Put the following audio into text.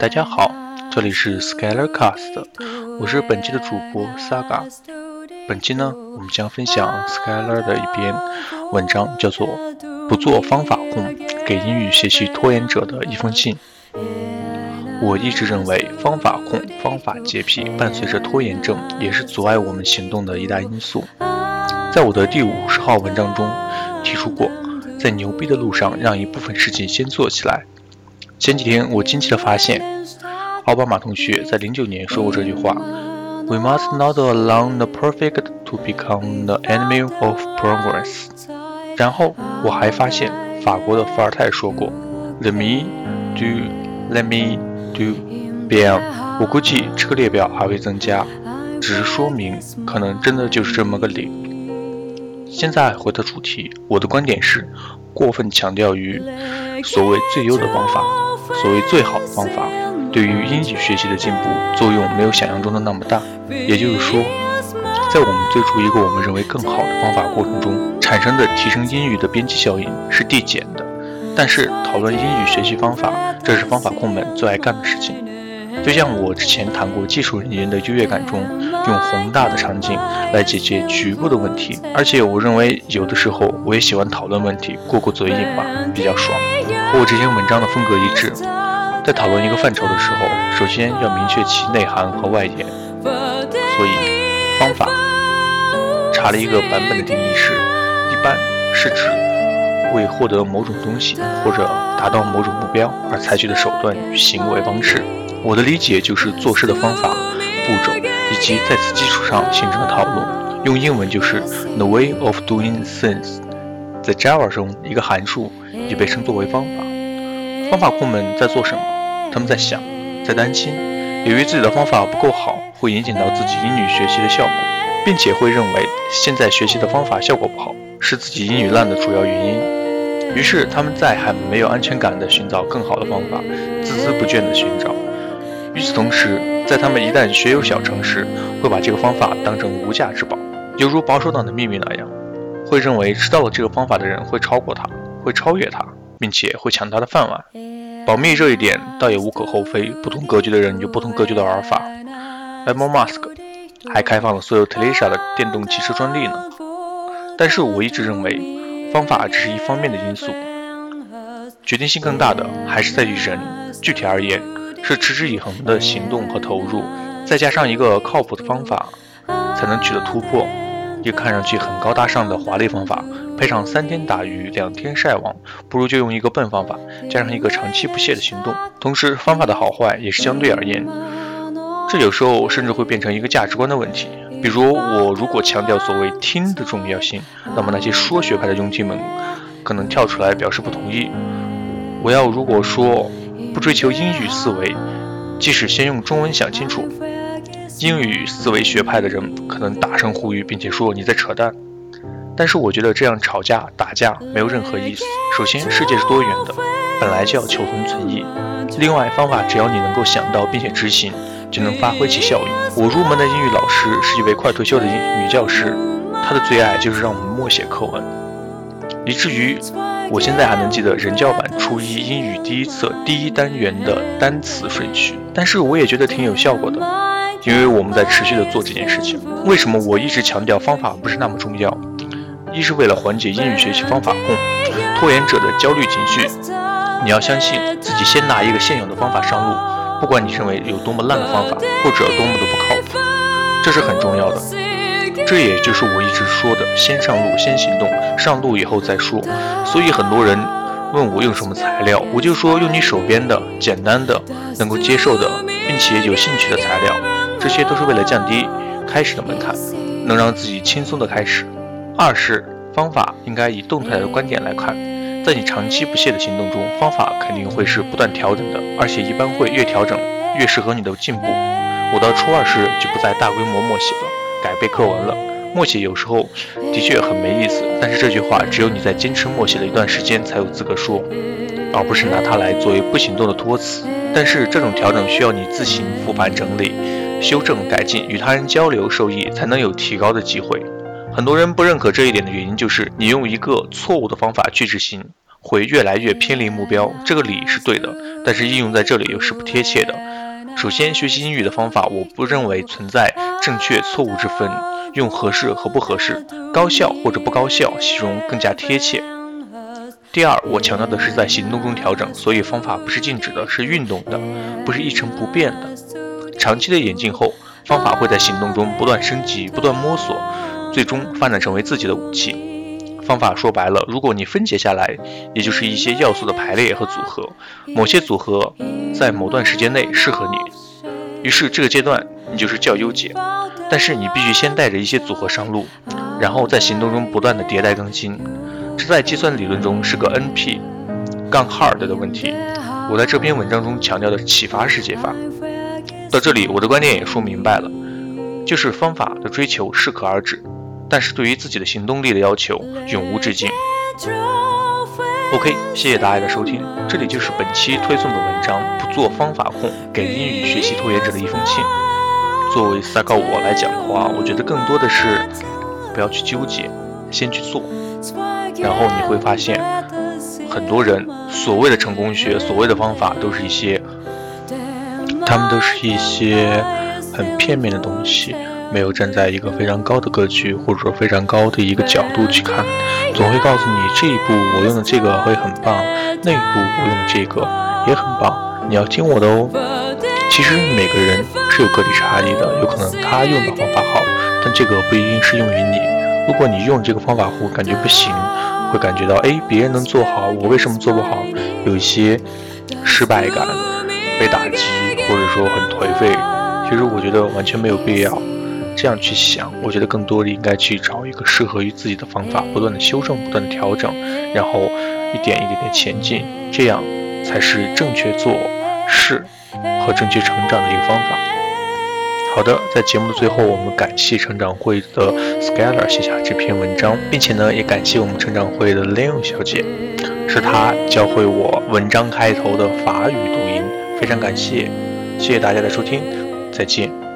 大家好，这里是 Skylar Cast，我是本期的主播 Saga。本期呢，我们将分享 Skylar 的一篇文章，叫做《不做方法控，给英语学习拖延者的一封信》。我一直认为，方法控、方法洁癖伴随着拖延症，也是阻碍我们行动的一大因素。在我的第五十号文章中提出过，在牛逼的路上，让一部分事情先做起来。前几天，我惊奇地发现，奥巴马同学在零九年说过这句话：“We must not allow the perfect to become the enemy of progress。”然后我还发现，法国的伏尔泰说过：“Let me do, let me do, bam。”我估计这个列表还会增加，只是说明可能真的就是这么个理。现在回到主题，我的观点是，过分强调于所谓最优的方法。所谓最好的方法，对于英语学习的进步作用没有想象中的那么大。也就是说，在我们追逐一个我们认为更好的方法过程中，产生的提升英语的边际效应是递减的。但是，讨论英语学习方法，这是方法控们最爱干的事情。就像我之前谈过技术人员的优越感中，用宏大的场景来解决局部的问题。而且，我认为有的时候我也喜欢讨论问题，过过嘴瘾吧，比较爽。和我之前文章的风格一致。在讨论一个范畴的时候，首先要明确其内涵和外延。所以，方法查了一个版本的定义是：一般是指为获得某种东西或者达到某种目标而采取的手段与行为方式。我的理解就是做事的方法、步骤以及在此基础上形成的套路。用英文就是 the way of doing things。在 Java 中，一个函数也被称作为方法。方法控们在做什么？他们在想，在担心，由于自己的方法不够好，会影响到自己英语学习的效果，并且会认为现在学习的方法效果不好，是自己英语烂的主要原因。于是他们在很没有安全感地寻找更好的方法，孜孜不倦地寻找。与此同时，在他们一旦学有小成时，会把这个方法当成无价之宝，犹如保守党的秘密那样。会认为知道了这个方法的人会超过他，会超越他，并且会抢他的饭碗。保密这一点倒也无可厚非，不同格局的人有不同格局的玩法。Elon Musk 还开放了所有 Tesla 的电动汽车专利呢。但是我一直认为，方法只是一方面的因素，决定性更大的还是在于人。具体而言，是持之以恒的行动和投入，再加上一个靠谱的方法，才能取得突破。一个看上去很高大上的华丽方法，配上三天打鱼两天晒网，不如就用一个笨方法，加上一个长期不懈的行动。同时，方法的好坏也是相对而言，这有时候甚至会变成一个价值观的问题。比如，我如果强调所谓听的重要性，那么那些说学派的佣金们可能跳出来表示不同意。我要如果说不追求英语思维，即使先用中文想清楚。英语思维学派的人可能大声呼吁，并且说你在扯淡。但是我觉得这样吵架打架没有任何意思。首先，世界是多元的，本来就要求同存异。另外，方法只要你能够想到并且执行，就能发挥其效应。我入门的英语老师是一位快退休的女教师，她的最爱就是让我们默写课文，以至于我现在还能记得人教版初一英语第一册第一单元的单词顺序。但是我也觉得挺有效果的。因为我们在持续的做这件事情，为什么我一直强调方法不是那么重要？一是为了缓解英语学习方法控拖延者的焦虑情绪。你要相信自己，先拿一个现有的方法上路，不管你认为有多么烂的方法，或者多么的不靠谱，这是很重要的。这也就是我一直说的，先上路，先行动，上路以后再说。所以很多人问我用什么材料，我就说用你手边的、简单的、能够接受的，并且有兴趣的材料。这些都是为了降低开始的门槛，能让自己轻松的开始。二是方法应该以动态的观点来看，在你长期不懈的行动中，方法肯定会是不断调整的，而且一般会越调整越适合你的进步。我到初二时就不再大规模默写了，改背课文了。默写有时候的确很没意思，但是这句话只有你在坚持默写了一段时间才有资格说，而不是拿它来作为不行动的托词。但是这种调整需要你自行复盘整理。修正改进，与他人交流受益，才能有提高的机会。很多人不认可这一点的原因，就是你用一个错误的方法去执行，会越来越偏离目标。这个理是对的，但是应用在这里又是不贴切的。首先，学习英语的方法，我不认为存在正确错误之分，用合适和不合适，高效或者不高效，形容更加贴切。第二，我强调的是在行动中调整，所以方法不是静止的，是运动的，不是一成不变的。长期的演进后，方法会在行动中不断升级、不断摸索，最终发展成为自己的武器。方法说白了，如果你分解下来，也就是一些要素的排列和组合，某些组合在某段时间内适合你，于是这个阶段你就是较优解。但是你必须先带着一些组合上路，然后在行动中不断的迭代更新。这在计算理论中是个 NP 杠 hard 的问题。我在这篇文章中强调的是启发式解法。到这里，我的观点也说明白了，就是方法的追求适可而止，但是对于自己的行动力的要求永无止境。OK，谢谢大家的收听，这里就是本期推送的文章《不做方法控，给英语学习拖延者的一封信》。作为撒告我来讲的话，我觉得更多的是不要去纠结，先去做。然后你会发现，很多人所谓的成功学、所谓的方法，都是一些，他们都是一些很片面的东西，没有站在一个非常高的格局或者说非常高的一个角度去看，总会告诉你这一步我用的这个会很棒，那一步我用的这个也很棒，你要听我的哦。其实每个人是有个体差异的，有可能他用的方法好，但这个不一定适用于你。如果你用这个方法后感觉不行，会感觉到哎，别人能做好，我为什么做不好？有一些失败感、被打击，或者说很颓废。其实我觉得完全没有必要这样去想。我觉得更多的应该去找一个适合于自己的方法，不断的修正，不断的调整，然后一点一点点前进，这样才是正确做事和正确成长的一个方法。好的，在节目的最后，我们感谢成长会的 Skylar 写下这篇文章，并且呢，也感谢我们成长会的 Leon 小姐，是她教会我文章开头的法语读音，非常感谢，谢谢大家的收听，再见。